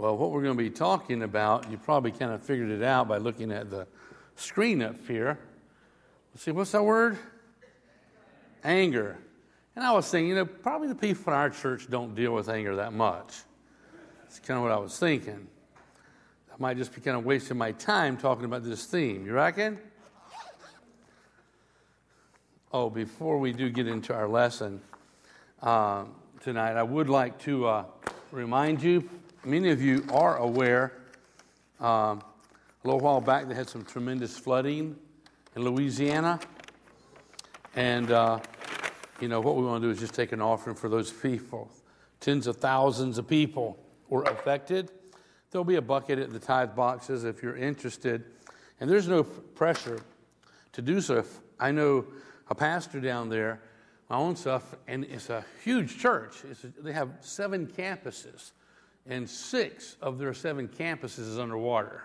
Well, what we're going to be talking about, you probably kind of figured it out by looking at the screen up here. Let's see, what's that word? Anger. And I was thinking, you know, probably the people in our church don't deal with anger that much. That's kind of what I was thinking. I might just be kind of wasting my time talking about this theme. You reckon? Oh, before we do get into our lesson uh, tonight, I would like to uh, remind you many of you are aware um, a little while back they had some tremendous flooding in Louisiana. And, uh, you know, what we want to do is just take an offering for those people. Tens of thousands of people were affected. There'll be a bucket at the tithe boxes if you're interested. And there's no pressure to do so. If I know a pastor down there, my own stuff, and it's a huge church. A, they have seven campuses, and six of their seven campuses is underwater.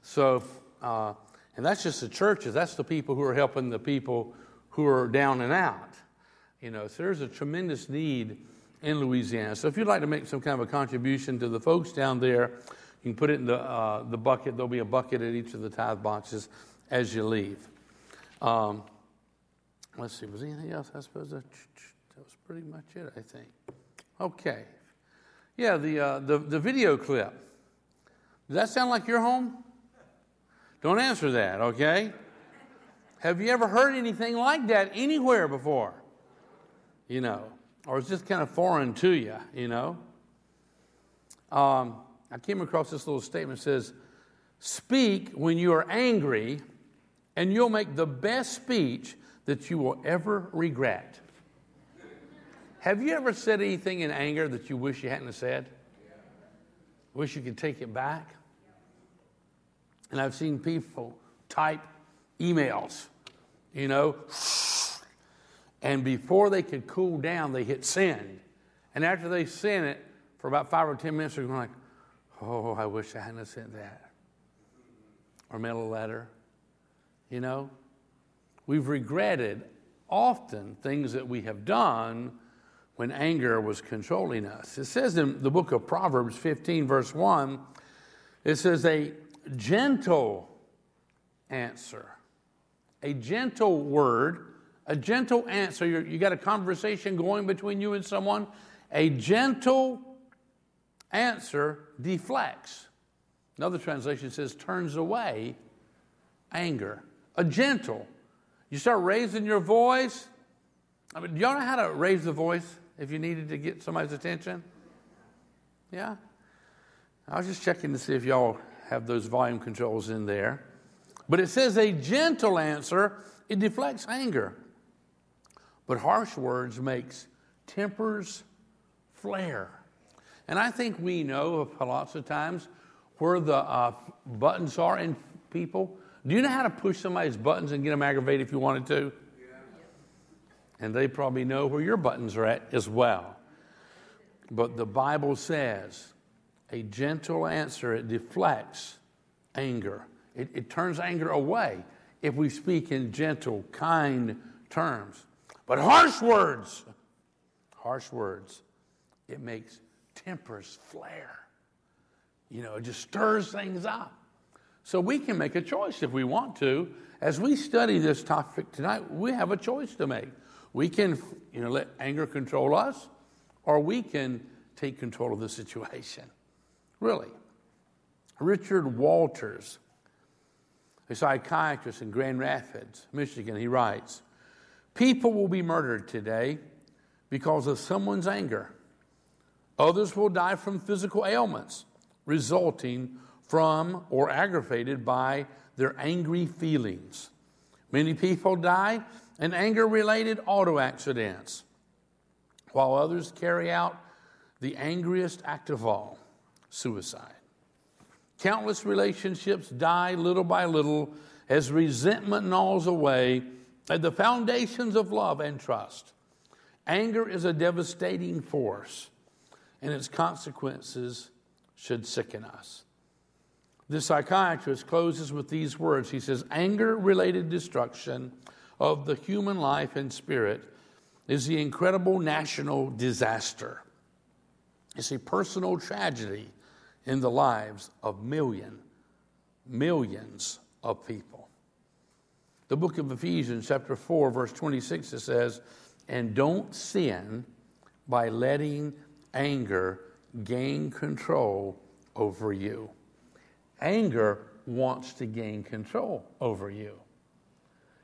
So, uh, and that's just the churches. That's the people who are helping the people who are down and out. You know, so there's a tremendous need in Louisiana. So if you'd like to make some kind of a contribution to the folks down there, you can put it in the, uh, the bucket. There'll be a bucket at each of the tithe boxes as you leave. Um, Let's see, was anything else? I suppose that, that was pretty much it, I think. Okay. Yeah, the, uh, the, the video clip. Does that sound like your home? Don't answer that, okay? Have you ever heard anything like that anywhere before? You know, or it's just kind of foreign to you, you know? Um, I came across this little statement that says, Speak when you are angry, and you'll make the best speech that you will ever regret. Have you ever said anything in anger that you wish you hadn't said? Wish you could take it back? And I've seen people type emails, you know, and before they could cool down, they hit send. And after they send it, for about five or ten minutes, they're going like, oh, I wish I hadn't sent that. Or mail a letter, you know? We've regretted often things that we have done when anger was controlling us. It says in the book of Proverbs 15, verse 1, it says, a gentle answer, a gentle word, a gentle answer. You're, you got a conversation going between you and someone, a gentle answer deflects. Another translation says, turns away anger. A gentle you start raising your voice. I mean, do y'all know how to raise the voice if you needed to get somebody's attention? Yeah? I was just checking to see if y'all have those volume controls in there. But it says a gentle answer, it deflects anger. But harsh words makes tempers flare. And I think we know lots of times where the uh, buttons are in people. Do you know how to push somebody's buttons and get them aggravated if you wanted to? And they probably know where your buttons are at as well. But the Bible says a gentle answer, it deflects anger, it, it turns anger away if we speak in gentle, kind terms. But harsh words, harsh words, it makes tempers flare. You know, it just stirs things up. So we can make a choice if we want to. As we study this topic tonight, we have a choice to make. We can, you know, let anger control us, or we can take control of the situation. Really. Richard Walters, a psychiatrist in Grand Rapids, Michigan, he writes People will be murdered today because of someone's anger. Others will die from physical ailments resulting from or aggravated by their angry feelings. Many people die in anger related auto accidents, while others carry out the angriest act of all suicide. Countless relationships die little by little as resentment gnaws away at the foundations of love and trust. Anger is a devastating force, and its consequences should sicken us. The psychiatrist closes with these words. He says, Anger related destruction of the human life and spirit is the incredible national disaster. It's a personal tragedy in the lives of million, millions of people. The book of Ephesians, chapter 4, verse 26, it says, And don't sin by letting anger gain control over you. Anger wants to gain control over you.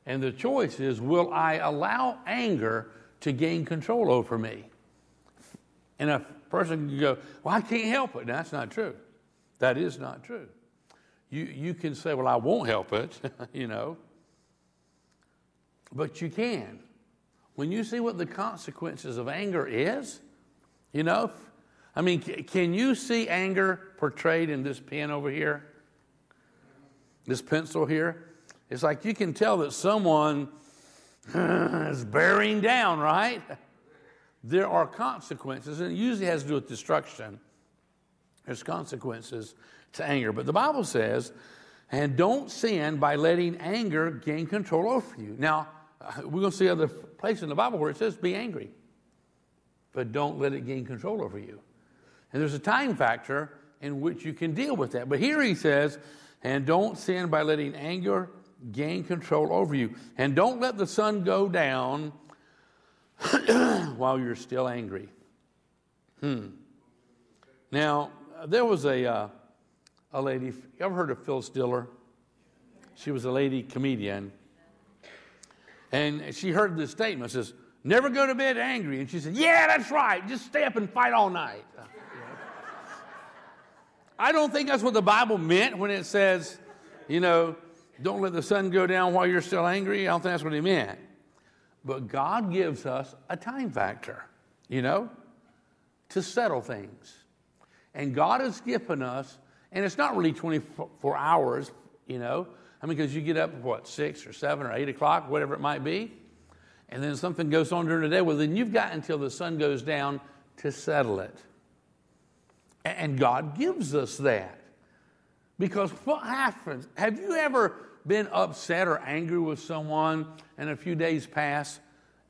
And the choice is will I allow anger to gain control over me? And a person can go, Well, I can't help it. that's not true. That is not true. You, you can say, Well, I won't help it, you know. But you can. When you see what the consequences of anger is, you know, I mean, can you see anger portrayed in this pen over here? This pencil here? It's like you can tell that someone is bearing down, right? There are consequences, and it usually has to do with destruction. There's consequences to anger. But the Bible says, and don't sin by letting anger gain control over you. Now, we're going to see other places in the Bible where it says, be angry, but don't let it gain control over you. And there's a time factor in which you can deal with that. But here he says, and don't sin by letting anger gain control over you. And don't let the sun go down while you're still angry. Hmm. Now, there was a, uh, a lady, you ever heard of Phyllis Diller? She was a lady comedian. And she heard this statement, says, never go to bed angry. And she said, yeah, that's right. Just stay up and fight all night. I don't think that's what the Bible meant when it says, you know, don't let the sun go down while you're still angry. I don't think that's what he meant. But God gives us a time factor, you know, to settle things. And God has given us, and it's not really 24 hours, you know. I mean, because you get up, what, six or seven or eight o'clock, whatever it might be, and then something goes on during the day. Well, then you've got until the sun goes down to settle it. And God gives us that. Because what happens? Have you ever been upset or angry with someone and a few days pass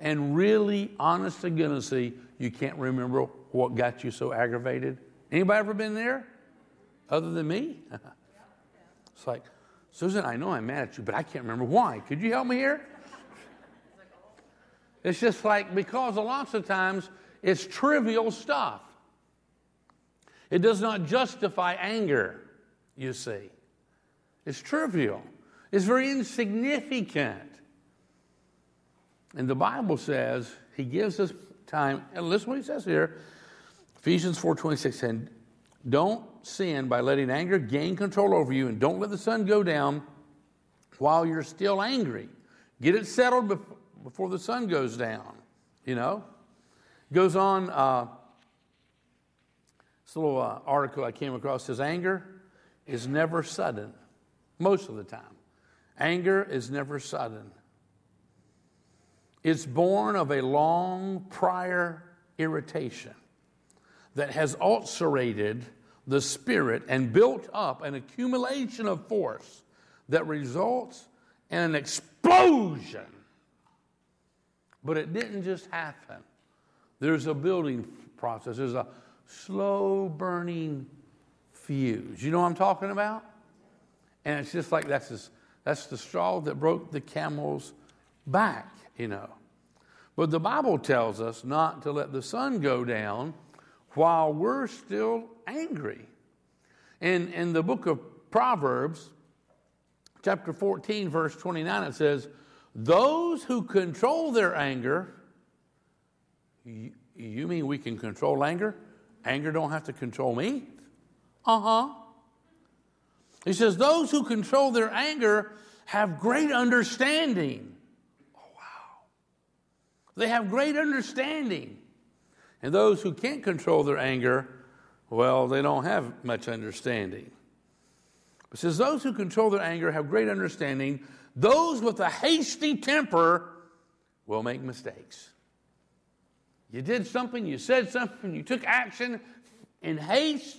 and really, honest to goodness, you can't remember what got you so aggravated? Anybody ever been there? Other than me? it's like, Susan, I know I'm mad at you, but I can't remember why. Could you help me here? It's just like because a lots of times it's trivial stuff. It does not justify anger, you see. It's trivial, it's very insignificant. And the Bible says he gives us time. And listen what he says here. Ephesians 4:26 and don't sin by letting anger gain control over you and don't let the sun go down while you're still angry. Get it settled before the sun goes down, you know. Goes on uh, this little uh, article I came across says anger is never sudden, most of the time. Anger is never sudden. It's born of a long prior irritation that has ulcerated the spirit and built up an accumulation of force that results in an explosion. But it didn't just happen. There's a building process, there's a slow burning fuse. You know what I'm talking about? And it's just like that's, this, that's the straw that broke the camel's back, you know. But the Bible tells us not to let the sun go down while we're still angry. In, in the book of Proverbs, chapter 14, verse 29, it says, Those who control their anger, you, you mean we can control anger? Anger don't have to control me. Uh huh. He says, Those who control their anger have great understanding. Oh, wow. They have great understanding. And those who can't control their anger, well, they don't have much understanding. It says, Those who control their anger have great understanding. Those with a hasty temper will make mistakes. You did something, you said something, you took action in haste.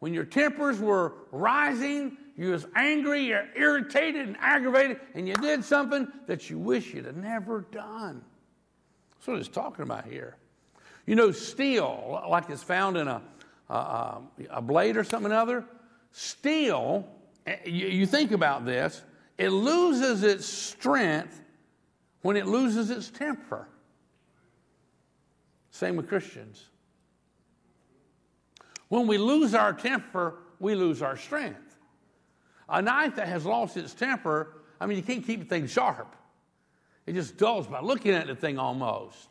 When your tempers were rising, you was angry, you're irritated and aggravated, and you did something that you wish you'd have never done. That's what it's talking about here. You know, steel, like it's found in a, uh, a blade or something other, steel, eh, you, you think about this, it loses its strength when it loses its temper. Same with Christians. When we lose our temper, we lose our strength. A knife that has lost its temper, I mean, you can't keep the thing sharp. It just dulls by looking at the thing almost.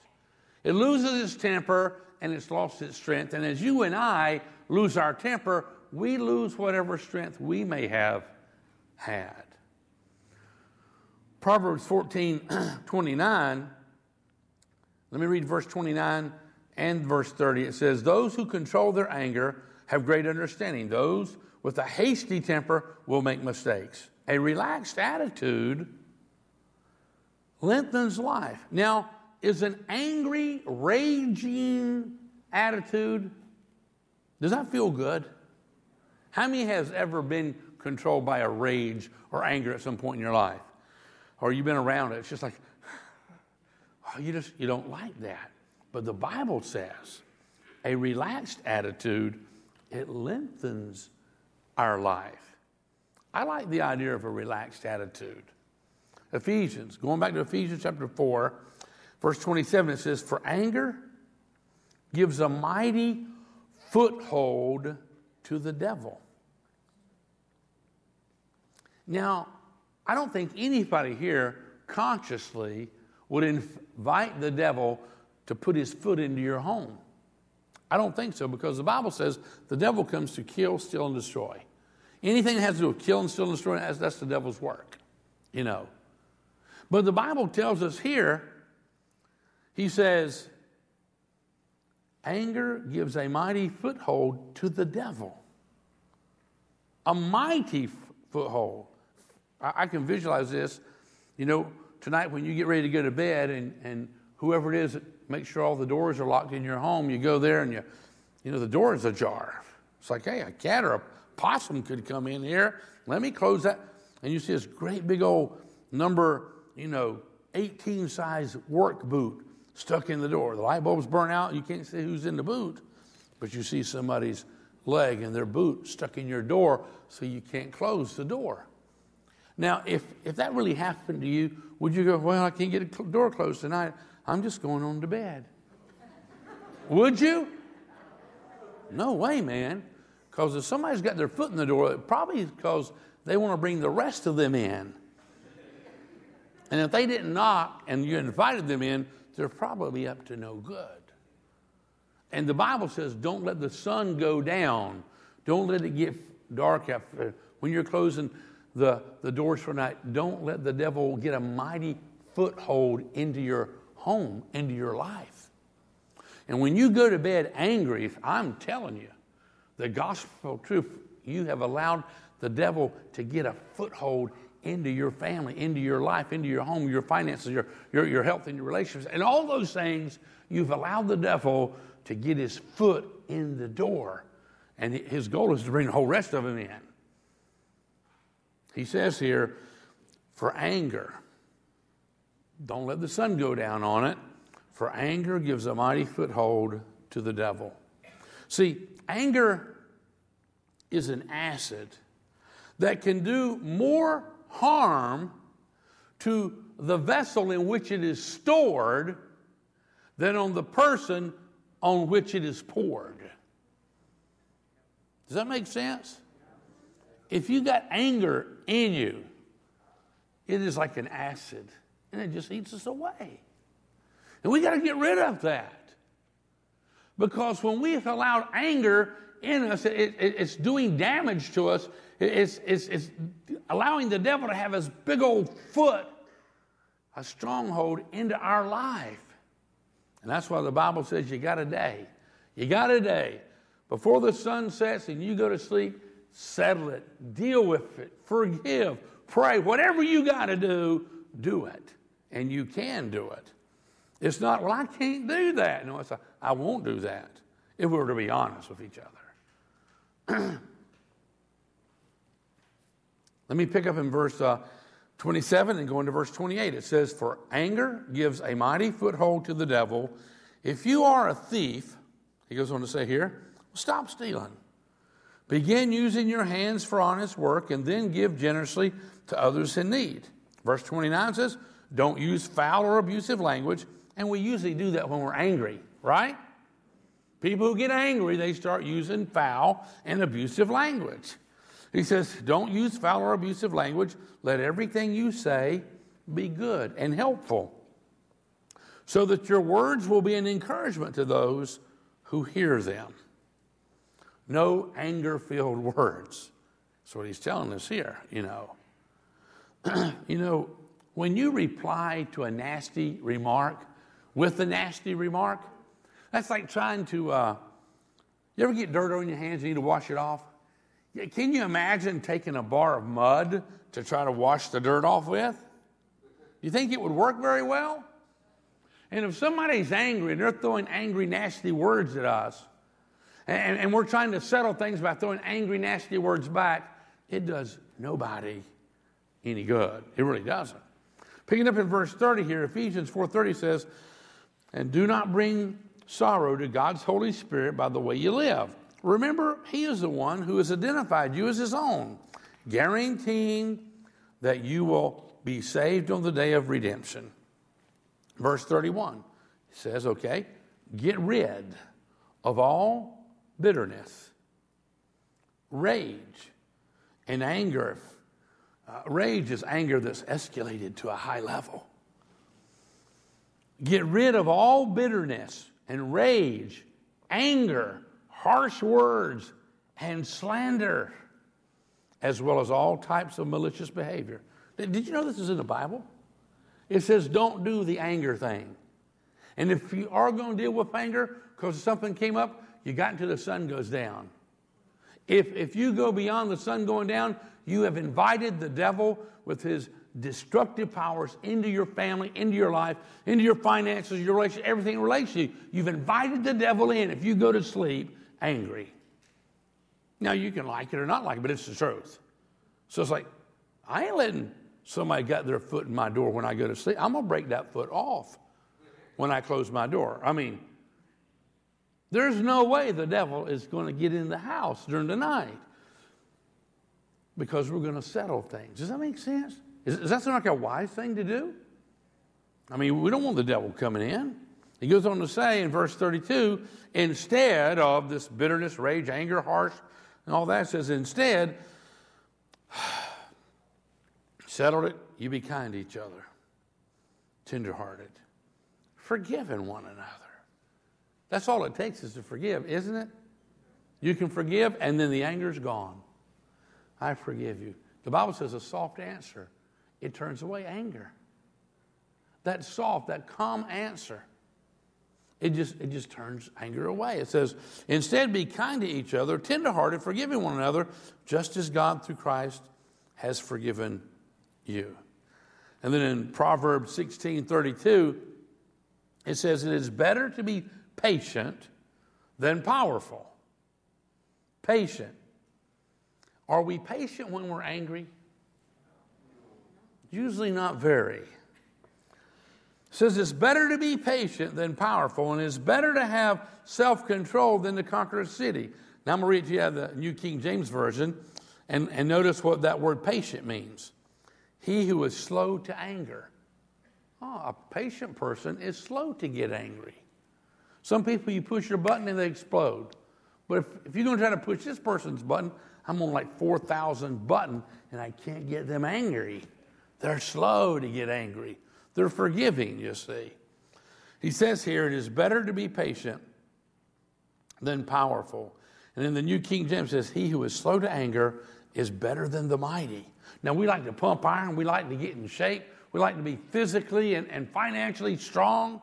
It loses its temper and it's lost its strength. And as you and I lose our temper, we lose whatever strength we may have had. Proverbs 14 29, let me read verse 29 and verse 30. It says, Those who control their anger have great understanding. Those with a hasty temper will make mistakes. A relaxed attitude lengthens life. Now, is an angry, raging attitude, does that feel good? How many has ever been controlled by a rage or anger at some point in your life? Or you've been around it, it's just like, oh, you just you don't like that. But the Bible says a relaxed attitude, it lengthens our life. I like the idea of a relaxed attitude. Ephesians, going back to Ephesians chapter 4, verse 27, it says, For anger gives a mighty foothold to the devil. Now, I don't think anybody here consciously would invite the devil to put his foot into your home. I don't think so because the Bible says the devil comes to kill, steal, and destroy. Anything that has to do with kill and steal and destroy, that's, that's the devil's work, you know. But the Bible tells us here, he says, anger gives a mighty foothold to the devil. A mighty f- foothold. I, I can visualize this. You know, tonight when you get ready to go to bed and, and whoever it is make sure all the doors are locked in your home, you go there and you, you know, the door is ajar. It's like, hey, a cat or a possum could come in here. Let me close that. And you see this great big old number you know, 18 size work boot stuck in the door. The light bulb's burn out, you can't see who's in the boot, but you see somebody's leg and their boot stuck in your door so you can't close the door. Now, if, if that really happened to you, would you go, Well, I can't get a door closed tonight. I'm just going on to bed. would you? No way, man. Because if somebody's got their foot in the door, it probably because they want to bring the rest of them in. And if they didn't knock and you invited them in, they're probably up to no good. And the Bible says, don't let the sun go down. Don't let it get dark after. When you're closing the, the doors for night, don't let the devil get a mighty foothold into your home, into your life. And when you go to bed angry, I'm telling you, the gospel truth, you have allowed the devil to get a foothold into your family, into your life, into your home, your finances, your, your, your health, and your relationships. And all those things, you've allowed the devil to get his foot in the door. And his goal is to bring the whole rest of them in. He says here, for anger, don't let the sun go down on it, for anger gives a mighty foothold to the devil. See, anger is an acid that can do more harm to the vessel in which it is stored than on the person on which it is poured. Does that make sense? If you got anger in you, it is like an acid and it just eats us away. And we got to get rid of that. Because when we have allowed anger in us, it, it, it's doing damage to us it's, it's, it's allowing the devil to have his big old foot, a stronghold into our life. And that's why the Bible says you got a day. You got a day. Before the sun sets and you go to sleep, settle it, deal with it, forgive, pray. Whatever you got to do, do it. And you can do it. It's not, well, I can't do that. No, it's, a, I won't do that if we were to be honest with each other. Let me pick up in verse uh, 27 and go into verse 28. It says, For anger gives a mighty foothold to the devil. If you are a thief, he goes on to say here, Stop stealing. Begin using your hands for honest work and then give generously to others in need. Verse 29 says, Don't use foul or abusive language. And we usually do that when we're angry, right? People who get angry, they start using foul and abusive language. He says, Don't use foul or abusive language. Let everything you say be good and helpful, so that your words will be an encouragement to those who hear them. No anger filled words. That's what he's telling us here, you know. you know, when you reply to a nasty remark with a nasty remark, that's like trying to, uh, you ever get dirt on your hands and you need to wash it off? Can you imagine taking a bar of mud to try to wash the dirt off with? You think it would work very well? And if somebody's angry and they're throwing angry, nasty words at us, and, and we're trying to settle things by throwing angry, nasty words back, it does nobody any good. It really doesn't. Picking up in verse 30 here, Ephesians 4:30 says, "And do not bring sorrow to God's Holy Spirit by the way you live. Remember, He is the one who has identified you as His own, guaranteeing that you will be saved on the day of redemption." Verse 31 says, "Okay, get rid of all bitterness, rage, and anger." Uh, rage is anger that's escalated to a high level. Get rid of all bitterness and rage, anger, harsh words, and slander, as well as all types of malicious behavior. Did you know this is in the Bible? It says, don't do the anger thing. And if you are going to deal with anger because something came up, you got until the sun goes down. If, if you go beyond the sun going down, you have invited the devil with his destructive powers into your family, into your life, into your finances, your relationship, everything relates to you. You've invited the devil in if you go to sleep angry. Now, you can like it or not like it, but it's the truth. So it's like, I ain't letting somebody get their foot in my door when I go to sleep. I'm going to break that foot off when I close my door. I mean, there's no way the devil is going to get in the house during the night because we're going to settle things. Does that make sense? Is, does that sound like a wise thing to do? I mean, we don't want the devil coming in. He goes on to say in verse 32 instead of this bitterness, rage, anger, harsh, and all that, says, instead, settled it, you be kind to each other, tenderhearted, forgiving one another. That's all it takes is to forgive, isn't it? You can forgive, and then the anger's gone. I forgive you. The Bible says a soft answer, it turns away anger. That soft, that calm answer, it just, it just turns anger away. It says, instead be kind to each other, tenderhearted, forgiving one another, just as God through Christ has forgiven you. And then in Proverbs 16 32, it says, It is better to be patient than powerful. Patient are we patient when we're angry? Usually not very. It says it's better to be patient than powerful, and it's better to have self control than to conquer a city. Now I'm going to read to you the New King James Version, and, and notice what that word patient means. He who is slow to anger. Oh, a patient person is slow to get angry. Some people, you push your button and they explode. But if, if you're going to try to push this person's button, I'm on like 4,000 button and I can't get them angry. They're slow to get angry. They're forgiving, you see. He says here, it is better to be patient than powerful. And in the New King James says, he who is slow to anger is better than the mighty. Now, we like to pump iron. We like to get in shape. We like to be physically and, and financially strong.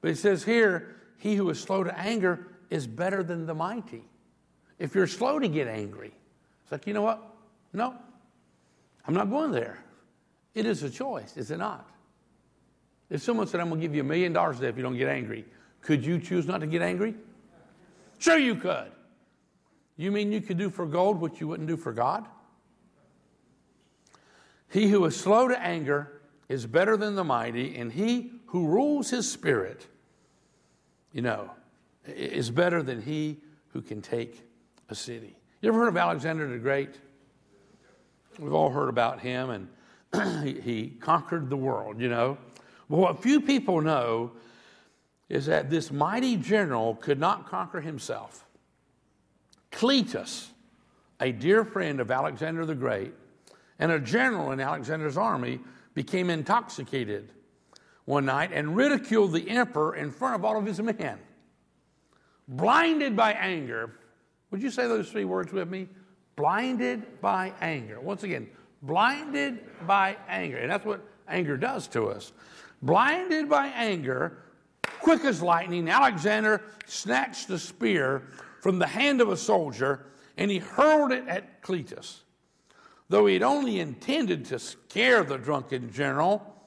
But it says here, he who is slow to anger is better than the mighty. If you're slow to get angry, it's like, you know what? No, I'm not going there. It is a choice, is it not? If someone said, I'm going to give you a million dollars today if you don't get angry, could you choose not to get angry? Sure, you could. You mean you could do for gold what you wouldn't do for God? He who is slow to anger is better than the mighty, and he who rules his spirit, you know, is better than he who can take a city. You ever heard of Alexander the Great? We've all heard about him, and he, conquered the world, you know. Well, what few people know is that this mighty general could not conquer himself. Cletus, a dear friend of Alexander the Great, and a general in Alexander's army, became intoxicated one night and ridiculed the emperor in front of all of his men. Blinded by anger, would you say those three words with me? Blinded by anger. Once again, blinded by anger. And that's what anger does to us. Blinded by anger, quick as lightning, Alexander snatched the spear from the hand of a soldier and he hurled it at Cletus. Though he had only intended to scare the drunken general,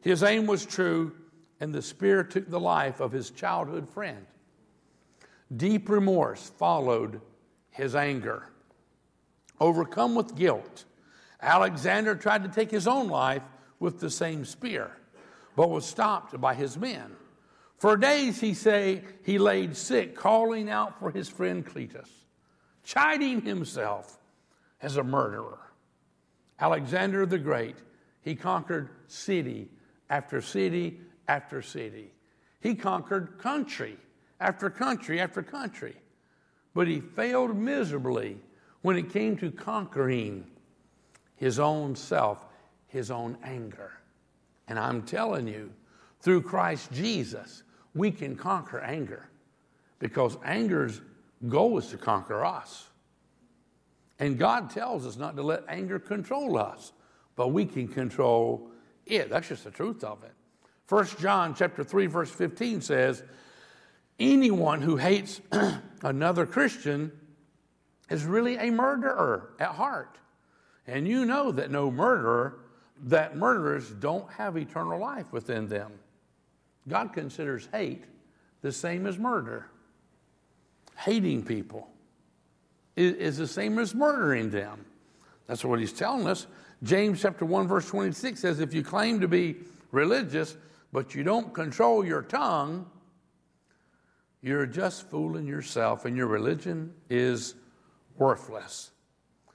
his aim was true, and the spear took the life of his childhood friend. Deep remorse followed his anger. Overcome with guilt, Alexander tried to take his own life with the same spear, but was stopped by his men. For days, he say, he laid sick, calling out for his friend Cletus, chiding himself as a murderer. Alexander the Great, he conquered city after city after city. He conquered country after country after country. But he failed miserably when it came to conquering his own self, his own anger. And I'm telling you, through Christ Jesus, we can conquer anger because anger's goal is to conquer us. And God tells us not to let anger control us, but we can control it. That's just the truth of it. 1 John chapter 3 verse 15 says, anyone who hates another Christian is really a murderer at heart. And you know that no murderer, that murderers don't have eternal life within them. God considers hate the same as murder. Hating people is, the same as murdering them. That's what he's telling us. James chapter 1 verse 26 says if you claim to be religious but you don't control your tongue, you're just fooling yourself and your religion is worthless.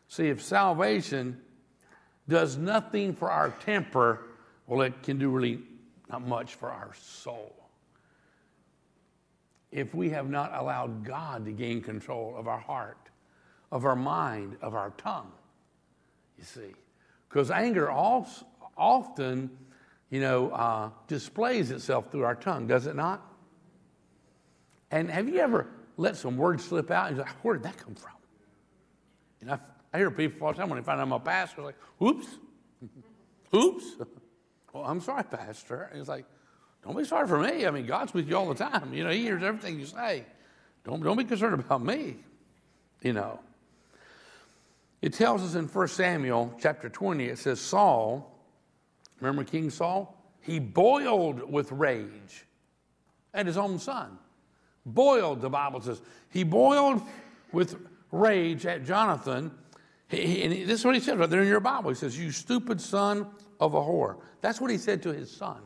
See, if salvation does nothing for our temper, well, it can do really not much for our soul. If we have not allowed God to gain control of our heart, of our mind, of our tongue. You see, because anger often, you know, uh, displays itself through our tongue, does it not? And have you ever let some words slip out and you're like, where did that come from? And I, I hear people all the time when they find out I'm a pastor, like, oops, oops. well, I'm sorry, Pastor. And it's like, don't be sorry for me. I mean, God's with you all the time. You know, He hears everything you say. Don't, don't be concerned about me, you know. It tells us in 1 Samuel chapter 20, it says, Saul, remember King Saul? He boiled with rage at his own son. Boiled, the Bible says. He boiled with rage at Jonathan. He, he, and this is what he said right there in your Bible. He says, You stupid son of a whore. That's what he said to his son.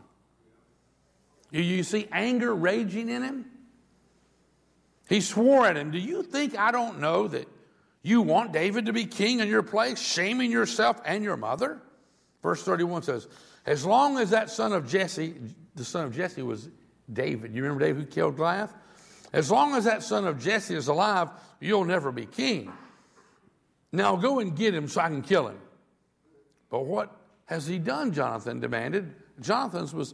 You, you see anger raging in him? He swore at him. Do you think I don't know that you want David to be king in your place, shaming yourself and your mother? Verse 31 says, As long as that son of Jesse, the son of Jesse was David. You remember David who killed Goliath? As long as that son of Jesse is alive, you'll never be king. Now go and get him so I can kill him. But what has he done? Jonathan demanded. Jonathan was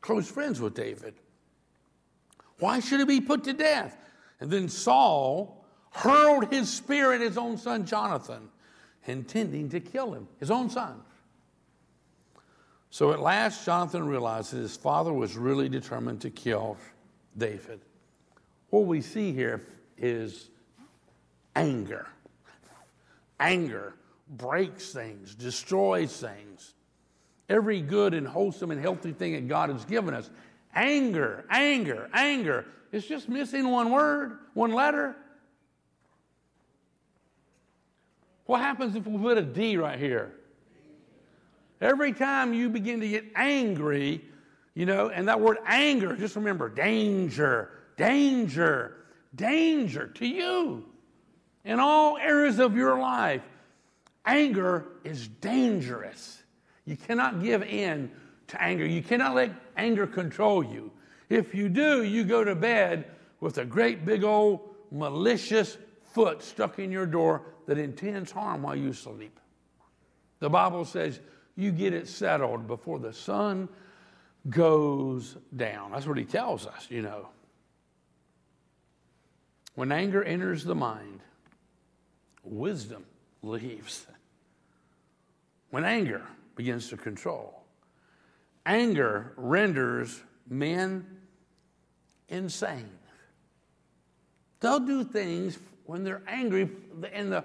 close friends with David. Why should he be put to death? And then Saul hurled his spear at his own son Jonathan, intending to kill him, his own son. So at last, Jonathan realized that his father was really determined to kill David. What we see here is anger. Anger breaks things, destroys things. Every good and wholesome and healthy thing that God has given us. Anger, anger, anger. It's just missing one word, one letter. What happens if we put a D right here? Every time you begin to get angry, you know, and that word anger, just remember danger, danger, danger to you in all areas of your life. Anger is dangerous. You cannot give in to anger. You cannot let anger control you. If you do, you go to bed with a great big old malicious foot stuck in your door that intends harm while you sleep. The Bible says you get it settled before the sun goes down. That's what he tells us, you know. When anger enters the mind, wisdom leaves. When anger begins to control, anger renders men insane. They'll do things when they're angry in the,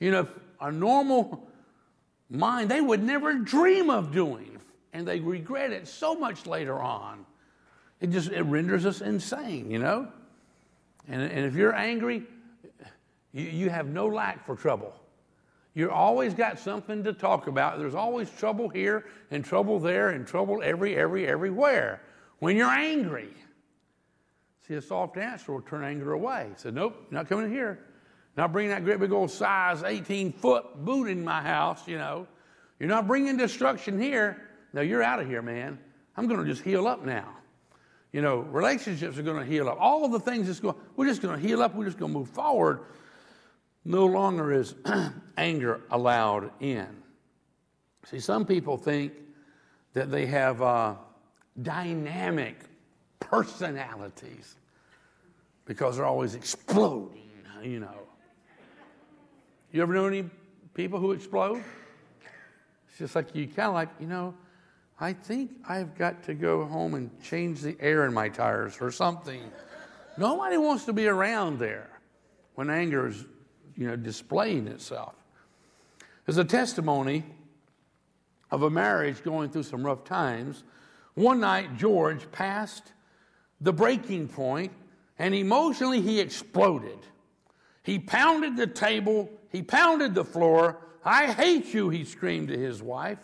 you know, a normal mind they would never dream of doing. And they regret it so much later on. It just it renders us insane, you know? And, and if you're angry, you, you have no lack for trouble. You've always got something to talk about. There's always trouble here and trouble there and trouble every, every, everywhere. When you're angry, see, a soft answer will turn anger away. He said, Nope, not coming in here. Not bringing that great big old size 18 foot boot in my house, you know. You're not bringing destruction here. No, you're out of here, man. I'm going to just heal up now. You know, relationships are going to heal up. All of the things that's going, we're just going to heal up. We're just going to move forward. No longer is anger allowed in. See, some people think that they have uh, dynamic personalities because they're always exploding, you know. You ever know any people who explode? It's just like you kind of like, you know, I think I've got to go home and change the air in my tires or something. Nobody wants to be around there when anger is, you know, displaying itself. There's a testimony of a marriage going through some rough times. One night, George passed the breaking point and emotionally he exploded. He pounded the table, he pounded the floor. I hate you, he screamed to his wife.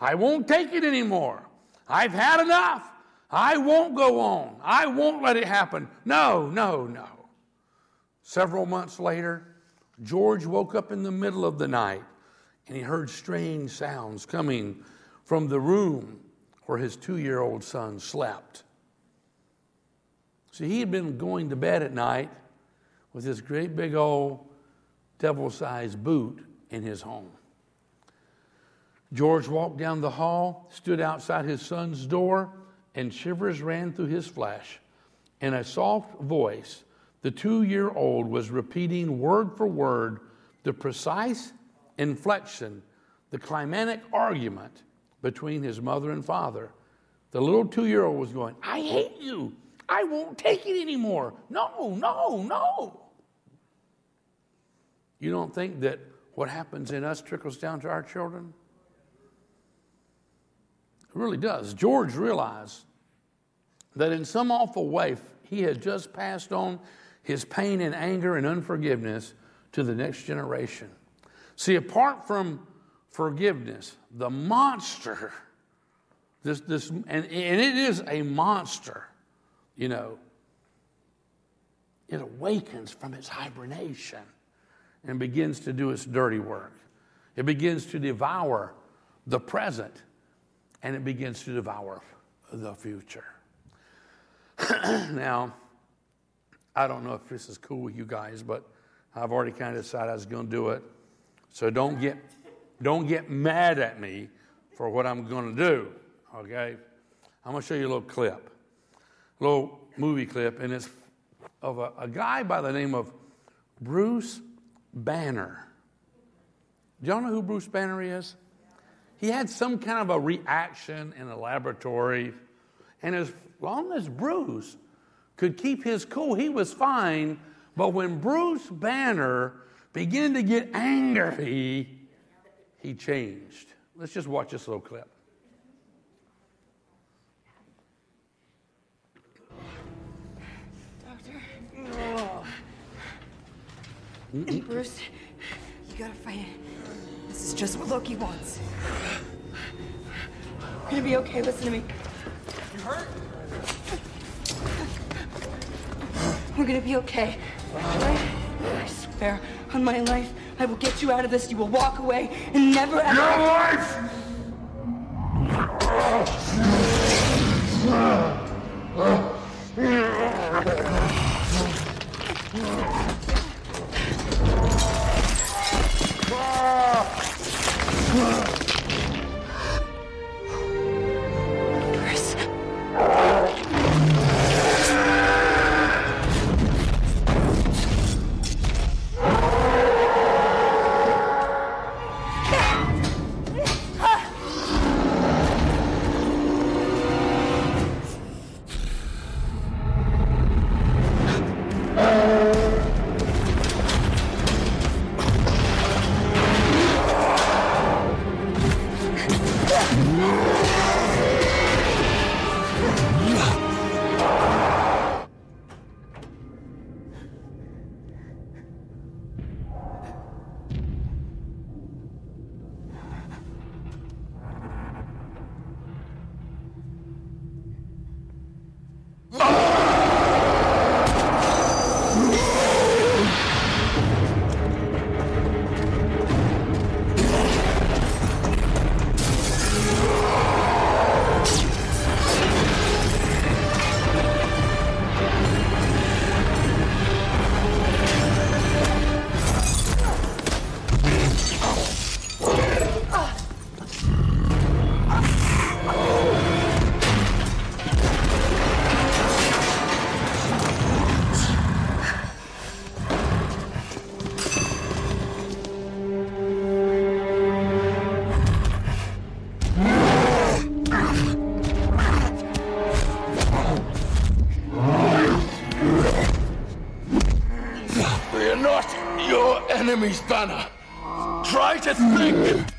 I won't take it anymore. I've had enough. I won't go on. I won't let it happen. No, no, no. Several months later, George woke up in the middle of the night and he heard strange sounds coming from the room where his two year old son slept. See, he had been going to bed at night with this great big old devil sized boot in his home. George walked down the hall, stood outside his son's door, and shivers ran through his flesh. In a soft voice, the two year old was repeating word for word the precise inflection, the climatic argument between his mother and father. The little two year old was going, I hate you. I won't take it anymore. No, no, no. You don't think that what happens in us trickles down to our children? It really does. George realized that in some awful way he had just passed on his pain and anger and unforgiveness to the next generation. See, apart from forgiveness, the monster, this, this, and, and it is a monster, you know, it awakens from its hibernation and begins to do its dirty work. It begins to devour the present and it begins to devour the future. now, I don't know if this is cool with you guys, but I've already kind of decided I was going to do it. So don't get, don't get mad at me for what I'm going to do, okay? I'm going to show you a little clip, little movie clip, and it's of a, a guy by the name of Bruce Banner. Do y'all know who Bruce Banner is? He had some kind of a reaction in a laboratory, and as long as Bruce could keep his cool, he was fine. But when Bruce Banner began to get angry, he changed. Let's just watch this little clip. Bruce, you gotta fight it. This is just what Loki wants. We're gonna be okay. Listen to me. You hurt? We're gonna be okay. Right? I swear on my life, I will get you out of this. You will walk away and never ever. Your life! Bruce. Enemies, Banner. Try to think.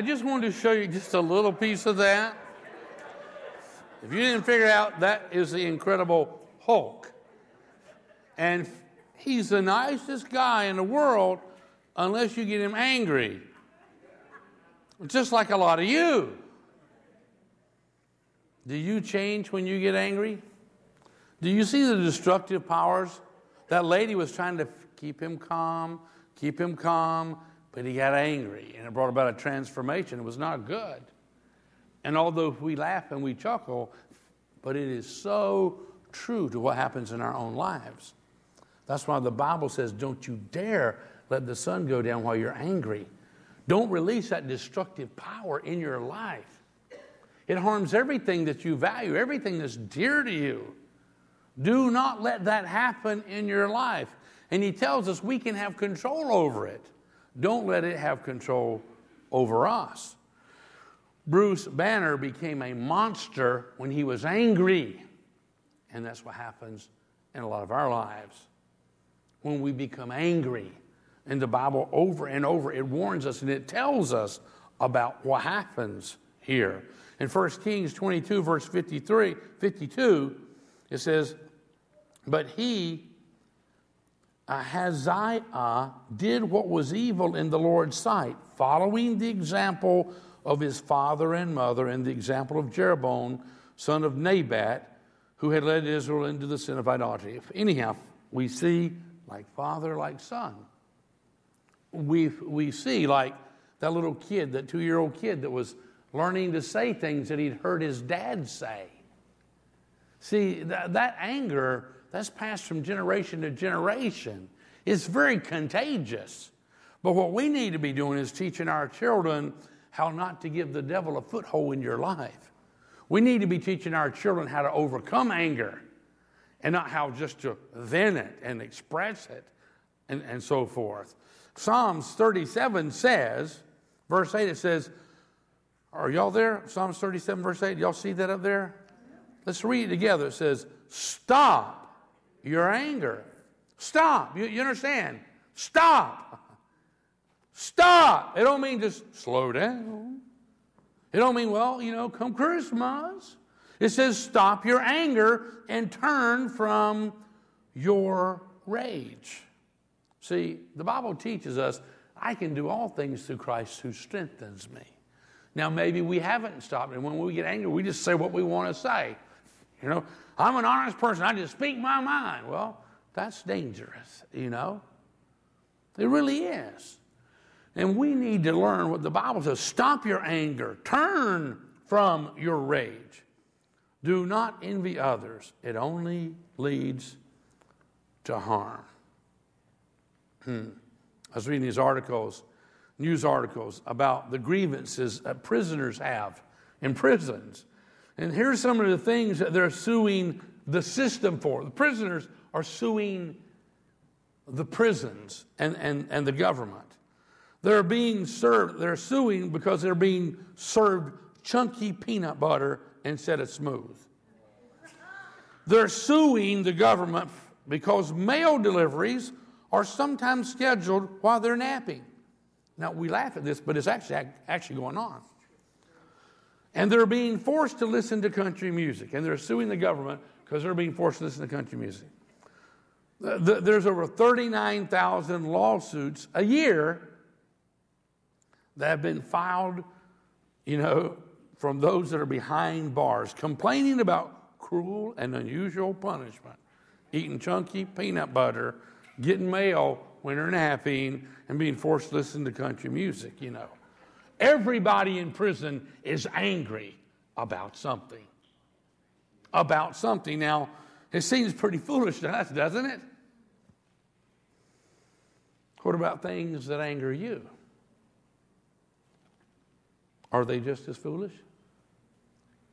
I, just wanted to show you just a little piece of that. If you didn't figure out, that is the Incredible Hulk. And he's the nicest guy in the world unless you get him angry. Just like a lot of you. Do you change when you get angry? Do you see the destructive powers? That lady was trying to keep him calm, keep him calm, but he got angry and it brought about a transformation. It was not good. And although we laugh and we chuckle, but it is so true to what happens in our own lives. That's why the Bible says, Don't you dare let the sun go down while you're angry. Don't release that destructive power in your life. It harms everything that you value, everything that's dear to you. Do not let that happen in your life. And he tells us we can have control over it. Don't let it have control over us. Bruce Banner became a monster when he was angry. And that's what happens in a lot of our lives. When we become angry. In the Bible, over and over, it warns us and it tells us about what happens here. In 1 Kings 22, verse 53, 52, it says, But he, Uh, Ahaziah, did what was evil in the Lord's sight, following the example of his father and mother and the example of Jeroboam, son of Nebat, who had led Israel into the sin of idolatry. Anyhow, we see like father, like son. We, we see like that little kid, that two year old kid that was learning to say things that he'd heard his dad say. See, that, that anger, that's passed from generation to generation. It's very contagious. But what we need to be doing is teaching our children how not to give the devil a foothold in your life. We need to be teaching our children how to overcome anger and not how just to vent it and express it and, and so forth. Psalms 37 says, verse 8, it says, Are y'all there? Psalms 37, verse 8. Y'all see that up there? Let's read it together. It says, Stop your anger. Stop. You, you understand? Stop. Stop. It don't mean just slow down. It don't mean, well, you know, come Christmas. It says stop your anger and turn from your rage. See, the Bible teaches us I can do all things through Christ who strengthens me. Now, maybe we haven't stopped, and when we get angry, we just say what we want to say. You know, I'm an honest person, I just speak my mind. Well, that's dangerous, you know. It really is. And we need to learn what the Bible says stop your anger, turn from your rage. Do not envy others, it only leads to harm. Hmm. I was reading these articles, news articles, about the grievances that prisoners have in prisons. And here's some of the things that they're suing the system for. The prisoners are suing the prisons and, and, and the government. They're being served, they're suing because they're being served chunky peanut butter instead of smooth. They're suing the government because mail deliveries are sometimes scheduled while they're napping. Now, we laugh at this, but it's actually, actually going on. And they're being forced to listen to country music, and they're suing the government because they're being forced to listen to country music. There's over 39,000 lawsuits a year that have been filed, you know, from those that are behind bars, complaining about cruel and unusual punishment, eating chunky peanut butter, getting mail when they're napping, and being forced to listen to country music, you know. Everybody in prison is angry about something. About something. Now, it seems pretty foolish to us, doesn't it? What about things that anger you? Are they just as foolish?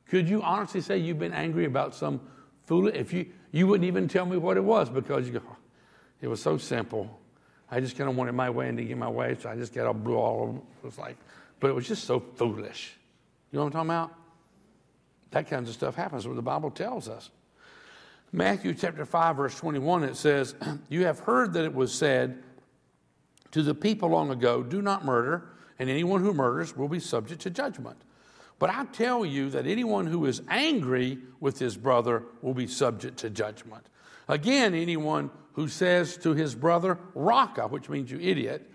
Could you honestly say you've been angry about some foolish? If you you wouldn't even tell me what it was because you go, oh, it was so simple. I just kind of wanted my way and didn't get my way, so I just got all blue all over. It was like, but it was just so foolish. You know what I'm talking about? That kind of stuff happens what the Bible tells us. Matthew chapter 5, verse 21, it says, You have heard that it was said to the people long ago, Do not murder and anyone who murders will be subject to judgment. But I tell you that anyone who is angry with his brother will be subject to judgment. Again, anyone who says to his brother, Raca, which means you idiot,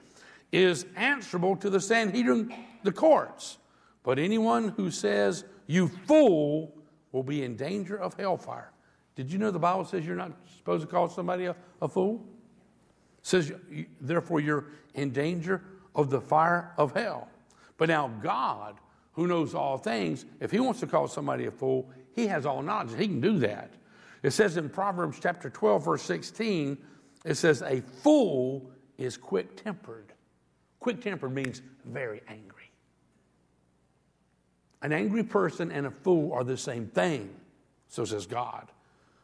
is answerable to the Sanhedrin, the courts. But anyone who says, You fool, will be in danger of hellfire. Did you know the Bible says you're not supposed to call somebody a, a fool? It says, therefore, you're in danger of the fire of hell. But now, God, who knows all things, if He wants to call somebody a fool, He has all knowledge. He can do that. It says in Proverbs chapter 12, verse 16, it says, A fool is quick tempered. Quick tempered means very angry. An angry person and a fool are the same thing, so says God.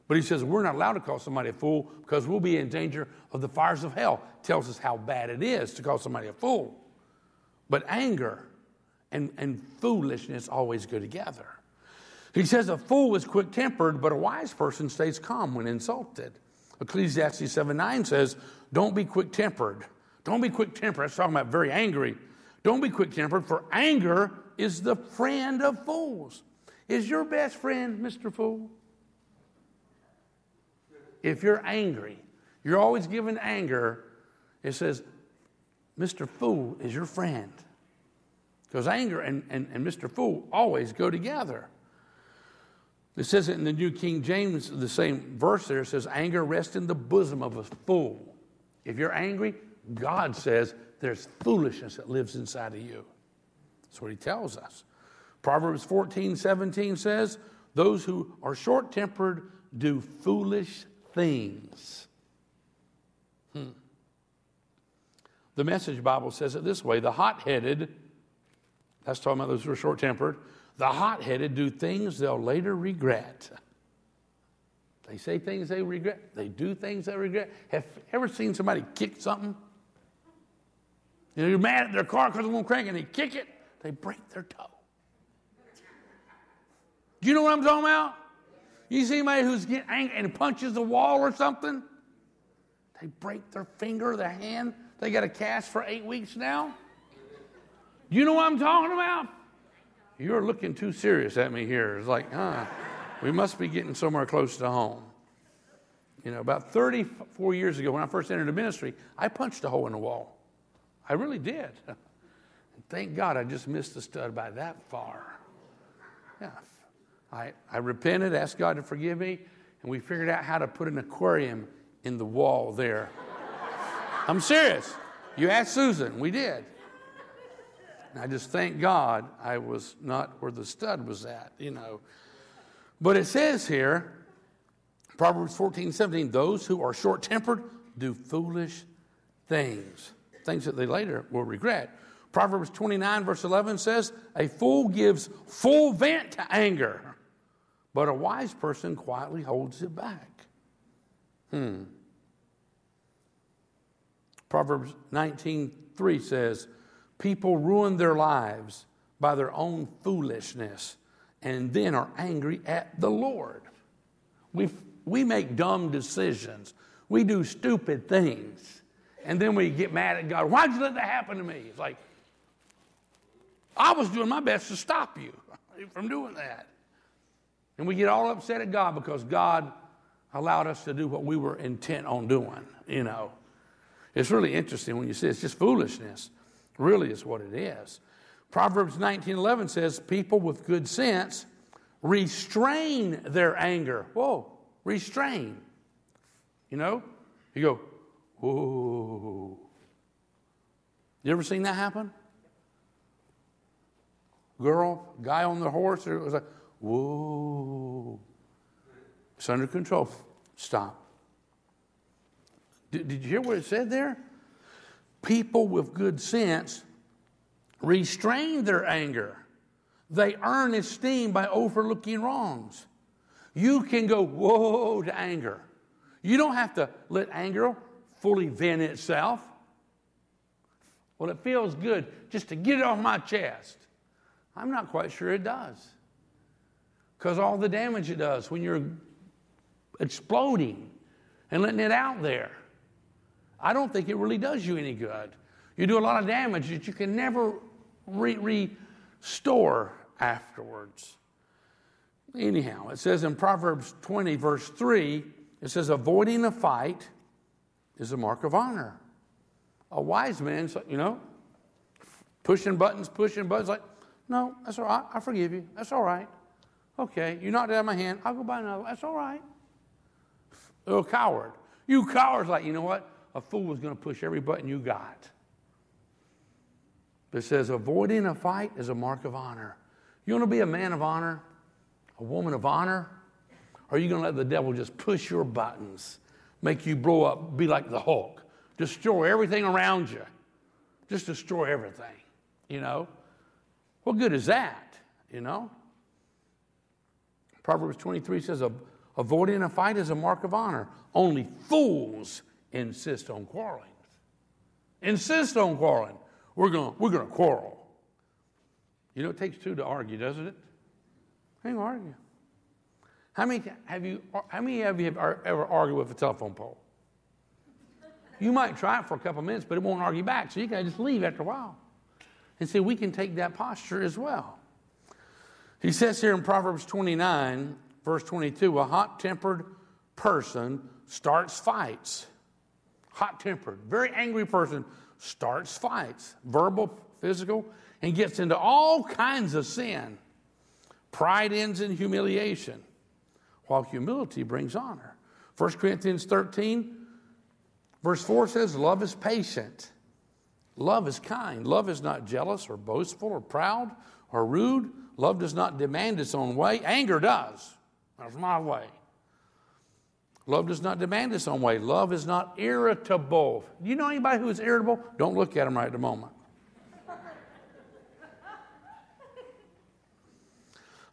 But he says we're not allowed to call somebody a fool because we'll be in danger of the fires of hell. Tells us how bad it is to call somebody a fool. But anger and, and foolishness always go together. He says a fool is quick tempered, but a wise person stays calm when insulted. Ecclesiastes 7 9 says, Don't be quick tempered. Don't be quick tempered. That's talking about very angry. Don't be quick tempered, for anger is the friend of fools. Is your best friend Mr. Fool? If you're angry, you're always given anger, it says, Mr. Fool is your friend. Because anger and, and, and Mr. Fool always go together. It says it in the New King James, the same verse there says, Anger rests in the bosom of a fool. If you're angry, God says there's foolishness that lives inside of you. That's what he tells us. Proverbs 14, 17 says, Those who are short tempered do foolish things. Hmm. The Message Bible says it this way the hot headed, that's talking about those who are short tempered, the hot headed do things they'll later regret. They say things they regret, they do things they regret. Have you ever seen somebody kick something? You know, you're mad at their car because it won't crank and they kick it, they break their toe. Do you know what I'm talking about? You see anybody who's getting angry and punches the wall or something? They break their finger, their hand. They got a cast for eight weeks now. Do You know what I'm talking about? You're looking too serious at me here. It's like, huh, we must be getting somewhere close to home. You know, about 34 years ago, when I first entered the ministry, I punched a hole in the wall. I really did. Thank God I just missed the stud by that far. Yeah. I, I repented, asked God to forgive me, and we figured out how to put an aquarium in the wall there. I'm serious. You asked Susan, we did. And I just thank God I was not where the stud was at, you know. But it says here, Proverbs 14, 17, those who are short tempered do foolish things, things that they later will regret. Proverbs 29, verse 11 says, A fool gives full vent to anger, but a wise person quietly holds it back. Hmm. Proverbs 19, 3 says, People ruin their lives by their own foolishness and then are angry at the Lord. We, we make dumb decisions, we do stupid things, and then we get mad at God. Why'd you let that happen to me? It's like, I was doing my best to stop you from doing that. And we get all upset at God because God allowed us to do what we were intent on doing, you know. It's really interesting when you see it's just foolishness really is what it is. Proverbs 19:11 says, "People with good sense restrain their anger." Whoa, restrain. You know, you go, whoa. You ever seen that happen? Girl, guy on the horse, it was like, whoa. It's under control. Stop. Did, did you hear what it said there? people with good sense restrain their anger. They earn esteem by overlooking wrongs. You can go, whoa, to anger. You don't have to let anger fully vent itself. Well, it feels good just to get it off my chest. I'm not quite sure it does. Because all the damage it does when you're exploding and letting it out there. I don't think it really does you any good. You do a lot of damage that you can never re- restore afterwards. Anyhow, it says in Proverbs 20, verse 3, it says, avoiding a fight is a mark of honor. A wise man, you know, pushing buttons, pushing buttons, like, no, that's all right. I forgive you. That's all right. Okay, you knocked out my hand. I'll go buy another. That's all right. A coward. You cowards, like, you know what? a fool is going to push every button you got. But it says, avoiding a fight is a mark of honor. You want to be a man of honor, a woman of honor? Or are you going to let the devil just push your buttons, make you blow up, be like the Hulk, destroy everything around you? Just destroy everything, you know? What good is that, you know? Proverbs 23 says, Avoiding a fight is a mark of honor. Only fools insist on quarreling. Insist on quarreling. We're going we're to quarrel. You know, it takes two to argue, doesn't it? Ain't argue. How many have you? How many of you have ever argued with a telephone pole? You might try it for a couple minutes, but it won't argue back. So you can just leave after a while. And see, we can take that posture as well. He says here in Proverbs 29, verse 22, a hot tempered person starts fights. Hot tempered, very angry person starts fights, verbal, physical, and gets into all kinds of sin. Pride ends in humiliation, while humility brings honor. 1 Corinthians 13, verse 4 says, Love is patient. Love is kind. Love is not jealous or boastful or proud or rude. Love does not demand its own way. Anger does. That's my way. Love does not demand its own way. Love is not irritable. Do you know anybody who is irritable? Don't look at them right at the moment.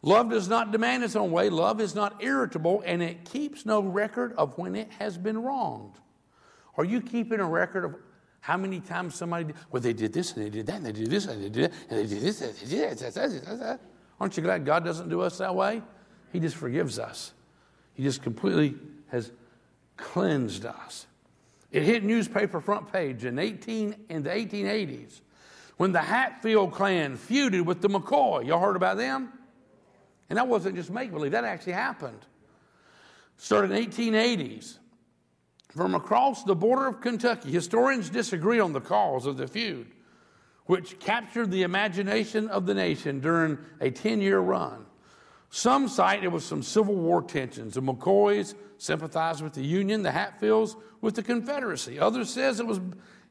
Love does not demand its own way. Love is not irritable, and it keeps no record of when it has been wronged. Are you keeping a record of how many times somebody well, they did this and they did that and they did this and they did that and they did this and they did that. Aren't you glad God doesn't do us that way? He just forgives us. He just completely has cleansed us. It hit newspaper front page in 18 in the 1880s when the Hatfield clan feuded with the McCoy. Y'all heard about them? And that wasn't just make believe, that actually happened. Started in 1880s. From across the border of Kentucky, historians disagree on the cause of the feud, which captured the imagination of the nation during a 10 year run. Some cite it was some Civil War tensions. The McCoys sympathized with the Union, the Hatfields with the Confederacy. Others says it was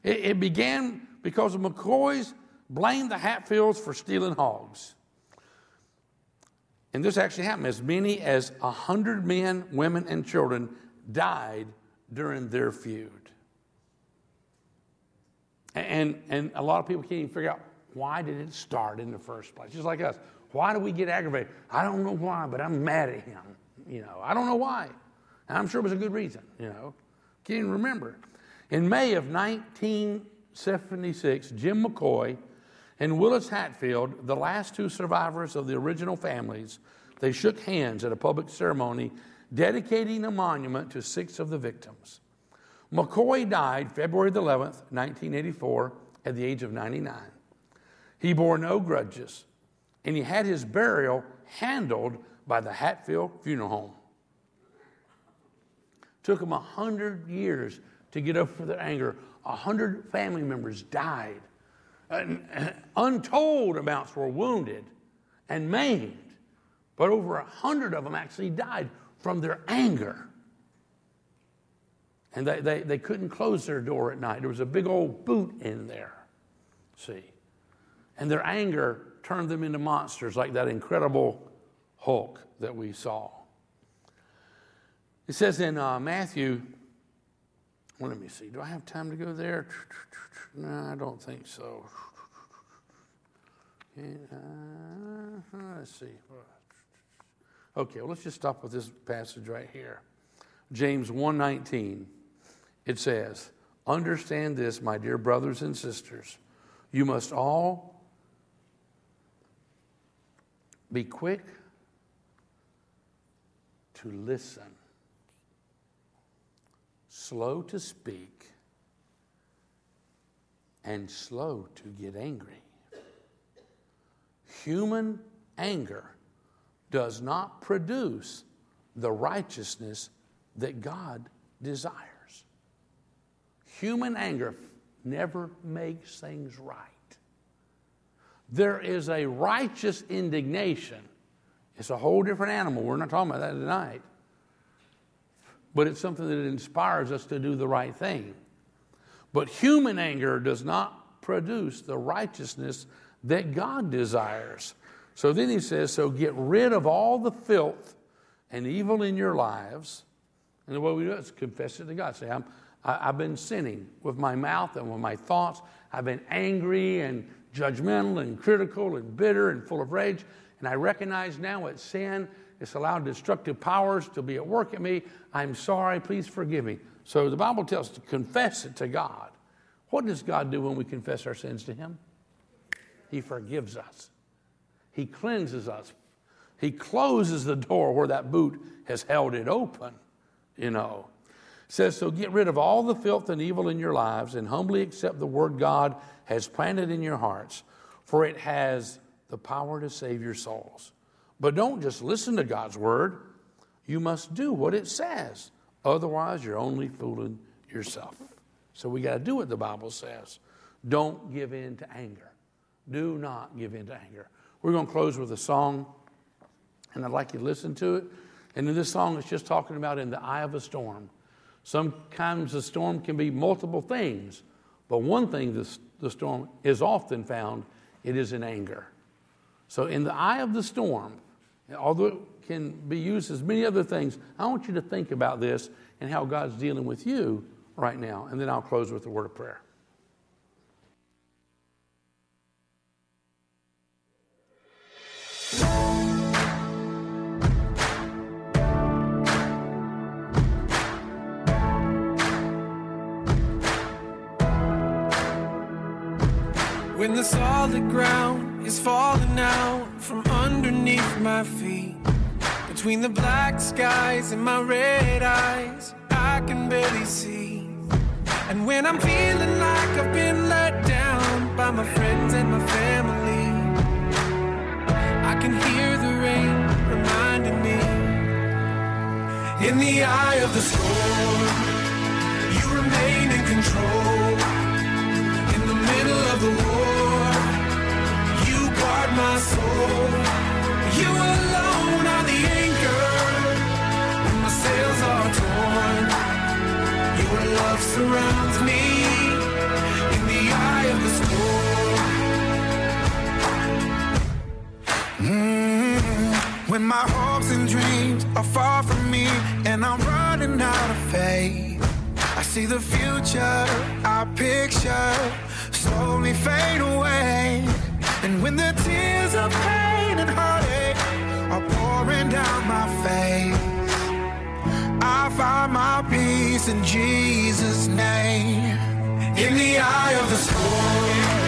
it, it began because the McCoys blamed the Hatfields for stealing hogs. And this actually happened. As many as 100 men, women, and children died during their feud. And, and a lot of people can't even figure out why did it start in the first place. Just like us. Why do we get aggravated? I don't know why, but I'm mad at him. You know, I don't know why. And I'm sure it was a good reason, you know. Can't even remember. In May of 1976, Jim McCoy and Willis Hatfield, the last two survivors of the original families, they shook hands at a public ceremony dedicating a monument to six of the victims. McCoy died February 11th, 1984, at the age of 99. He bore no grudges, and he had his burial handled by the Hatfield Funeral Home. Took him a hundred years to get over their anger. A hundred family members died. untold amounts were wounded and maimed, but over a hundred of them actually died from their anger. And they, they, they couldn't close their door at night. There was a big old boot in there, see. And their anger turned them into monsters like that incredible Hulk that we saw. It says in uh, Matthew, well, let me see. Do I have time to go there? No, I don't think so. Let's see. Okay, well, let's just stop with this passage right here. James 1:19. It says, "Understand this, my dear brothers and sisters. You must all be quick to listen, slow to speak, and slow to get angry. Human anger does not produce the righteousness that God desires. Human anger never makes things right. There is a righteous indignation. It's a whole different animal. We're not talking about that tonight. But it's something that inspires us to do the right thing. But human anger does not produce the righteousness that God desires. So then he says, So get rid of all the filth and evil in your lives. And the way we do it is confess it to God. Say, I'm, I, have been sinning with my mouth and with my thoughts. I've been angry and judgmental and critical and bitter and full of rage. And I recognize now it's sin. It's allowed destructive powers to be at work at me. I'm sorry. Please forgive me. So the Bible tells us to confess it to God. What does God do when we confess our sins to Him? He forgives us, He cleanses us, He closes the door where that boot has held it open, you know. Says, So get rid of all the filth and evil in your lives and humbly accept the word God has planted in your hearts, for it has the power to save your souls. But don't just listen to God's word, you must do what it says. Otherwise, you're only fooling yourself. So we got to do what the Bible says. Don't give in to anger. Do not give in to anger. We're going to close with a song, and I'd like you to listen to it. And in this song, it's just talking about in the eye of a storm. Sometimes a storm can be multiple things, but one thing the storm is often found, it is in anger. So in the eye of the storm, although it can be used as many other things, I want you to think about this and how God's dealing with you right now. And then I'll close with a word of prayer. When the solid ground is falling out from underneath my feet, between the black skies and my red eyes, I can barely see. And when I'm feeling like I've been let down by my friends and my family, I can hear the rain reminding me. In the eye of the storm, you remain in control In the middle of the war. My soul. You alone are the anchor when my sails are torn. Your love surrounds me in the eye of the storm. Mm-hmm. When my hopes and dreams are far from me and I'm running out of faith. I see the future I picture slowly fade away. And when the tears of pain and heartache are pouring down my face, I find my peace in Jesus' name. In the eye of the storm,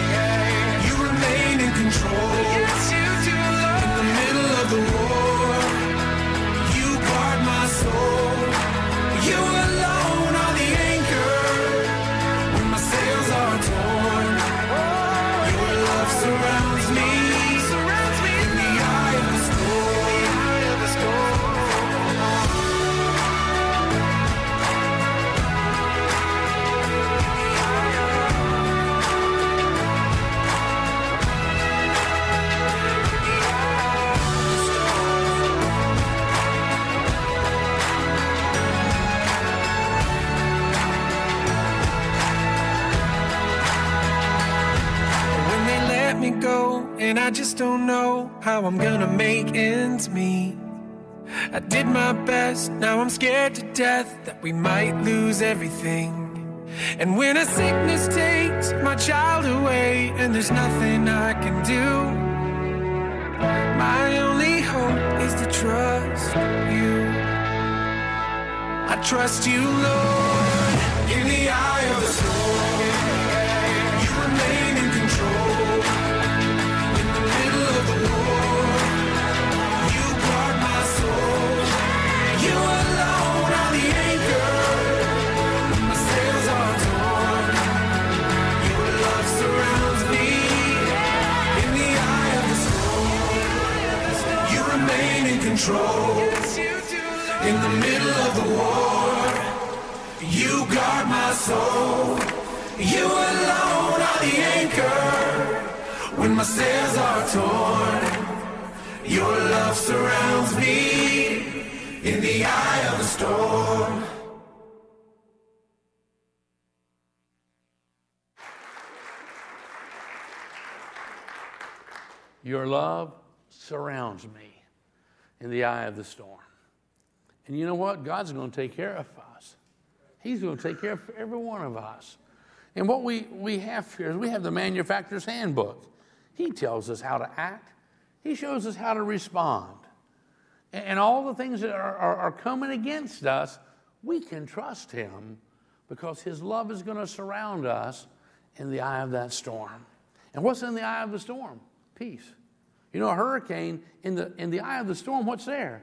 I did my best, now I'm scared to death that we might lose everything. And when a sickness takes my child away, and there's nothing I can do, my only hope is to trust you. I trust you, Lord, in the eye of the storm. Control. In the middle of the war, you guard my soul. You alone are the anchor when my sails are torn. Your love surrounds me in the eye of the storm. Your love surrounds me in the eye of the storm. And you know what? God's going to take care of us. He's going to take care of every one of us. And what we, we have here is we have the manufacturer's handbook. He tells us how to act, He shows us how to respond. And all the things that are, are, are coming against us, we can trust Him because His love is going to surround us in the eye of that storm. And what's in the eye of the storm? Peace. You know, a hurricane, in the, in the eye of the storm, what's there?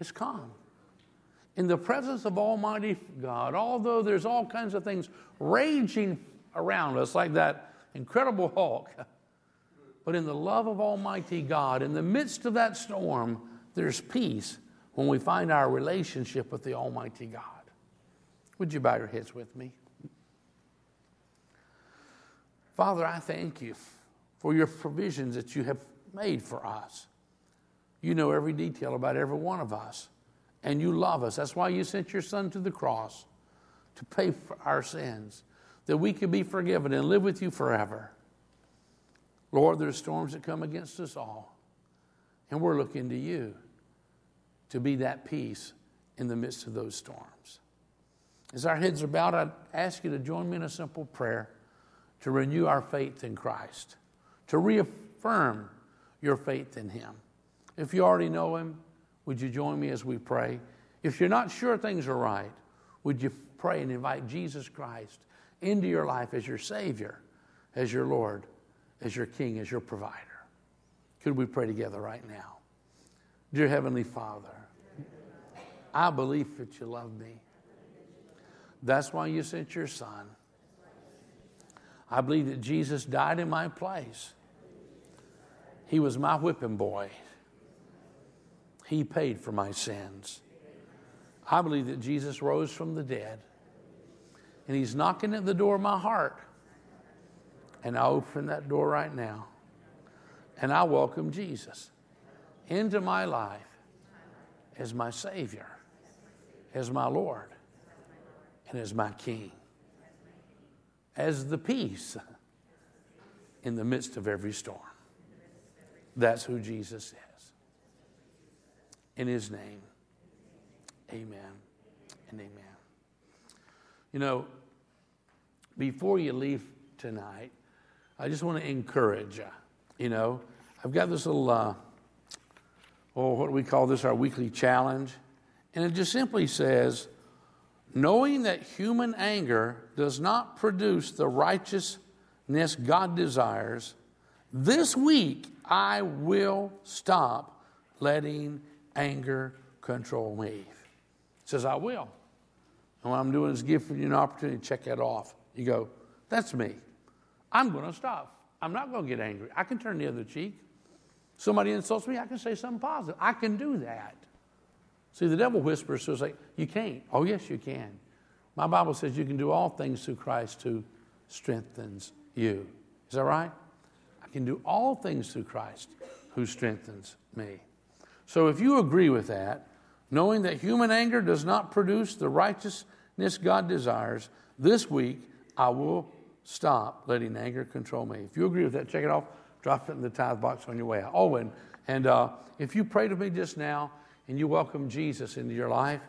It's calm. In the presence of Almighty God, although there's all kinds of things raging around us, like that incredible Hulk, but in the love of Almighty God, in the midst of that storm, there's peace when we find our relationship with the Almighty God. Would you bow your heads with me? Father, I thank you for your provisions that you have made for us. You know every detail about every one of us, and you love us. That's why you sent your Son to the cross to pay for our sins, that we could be forgiven and live with you forever. Lord, there's storms that come against us all, and we're looking to you to be that peace in the midst of those storms. As our heads are bowed, I'd ask you to join me in a simple prayer to renew our faith in Christ, to reaffirm your faith in Him. If you already know Him, would you join me as we pray? If you're not sure things are right, would you pray and invite Jesus Christ into your life as your Savior, as your Lord, as your King, as your provider? Could we pray together right now? Dear Heavenly Father, I believe that you love me. That's why you sent your Son. I believe that Jesus died in my place. He was my whipping boy. He paid for my sins. I believe that Jesus rose from the dead. And He's knocking at the door of my heart. And I open that door right now. And I welcome Jesus into my life as my Savior, as my Lord, and as my King, as the peace in the midst of every storm. That's who Jesus is. In his name, amen and amen. You know, before you leave tonight, I just want to encourage you. You know, I've got this little, uh, oh, what do we call this? Our weekly challenge. And it just simply says, knowing that human anger does not produce the righteousness God desires, this week I will stop letting anger control me. He says, I will. And what I'm doing is giving you an opportunity to check that off. You go, that's me. I'm going to stop. I'm not going to get angry. I can turn the other cheek. Somebody insults me, I can say something positive. I can do that. See, the devil whispers to us like, you can't. Oh, yes, you can. My Bible says you can do all things through Christ who strengthens you. Is that right? Can do all things through Christ who strengthens me. So if you agree with that, knowing that human anger does not produce the righteousness God desires, this week I will stop letting anger control me. If you agree with that, check it off. Drop it in the tithe box on your way out. Oh, and, and uh, if you pray to me just now and you welcome Jesus into your life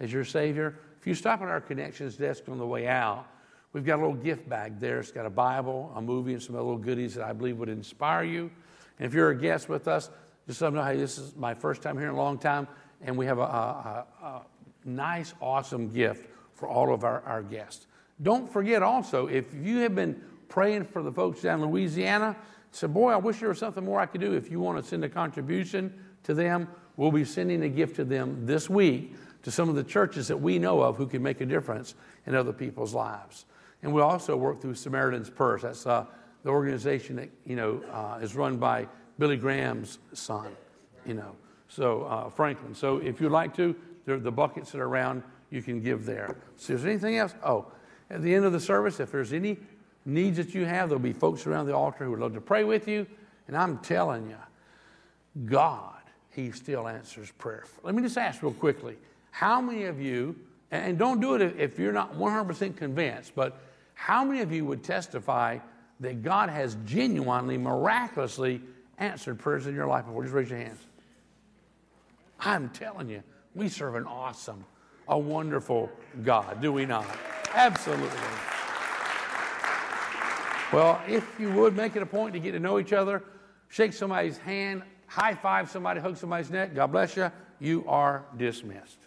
as your Savior, if you stop at our connections desk on the way out, We've got a little gift bag there. It's got a Bible, a movie, and some other little goodies that I believe would inspire you. And if you're a guest with us, just let them know, hey, this is my first time here in a long time, and we have a, a, a nice, awesome gift for all of our, our guests. Don't forget also, if you have been praying for the folks down in Louisiana, say, boy, I wish there was something more I could do. If you want to send a contribution to them, we'll be sending a gift to them this week to some of the churches that we know of who can make a difference in other people's lives. And we also work through Samaritan's Purse. That's uh, the organization that, you know, uh, is run by Billy Graham's son, you know, so uh, Franklin. So if you'd like to, the buckets that are around, you can give there. So is there anything else? Oh, at the end of the service, if there's any needs that you have, there'll be folks around the altar who would love to pray with you. And I'm telling you, God, He still answers prayer. Let me just ask real quickly how many of you, and don't do it if you're not 100% convinced, but how many of you would testify that God has genuinely, miraculously answered prayers in your life before? Just raise your hands. I'm telling you, we serve an awesome, a wonderful God, do we not? Absolutely. Well, if you would, make it a point to get to know each other, shake somebody's hand, high five somebody, hug somebody's neck. God bless you. You are dismissed.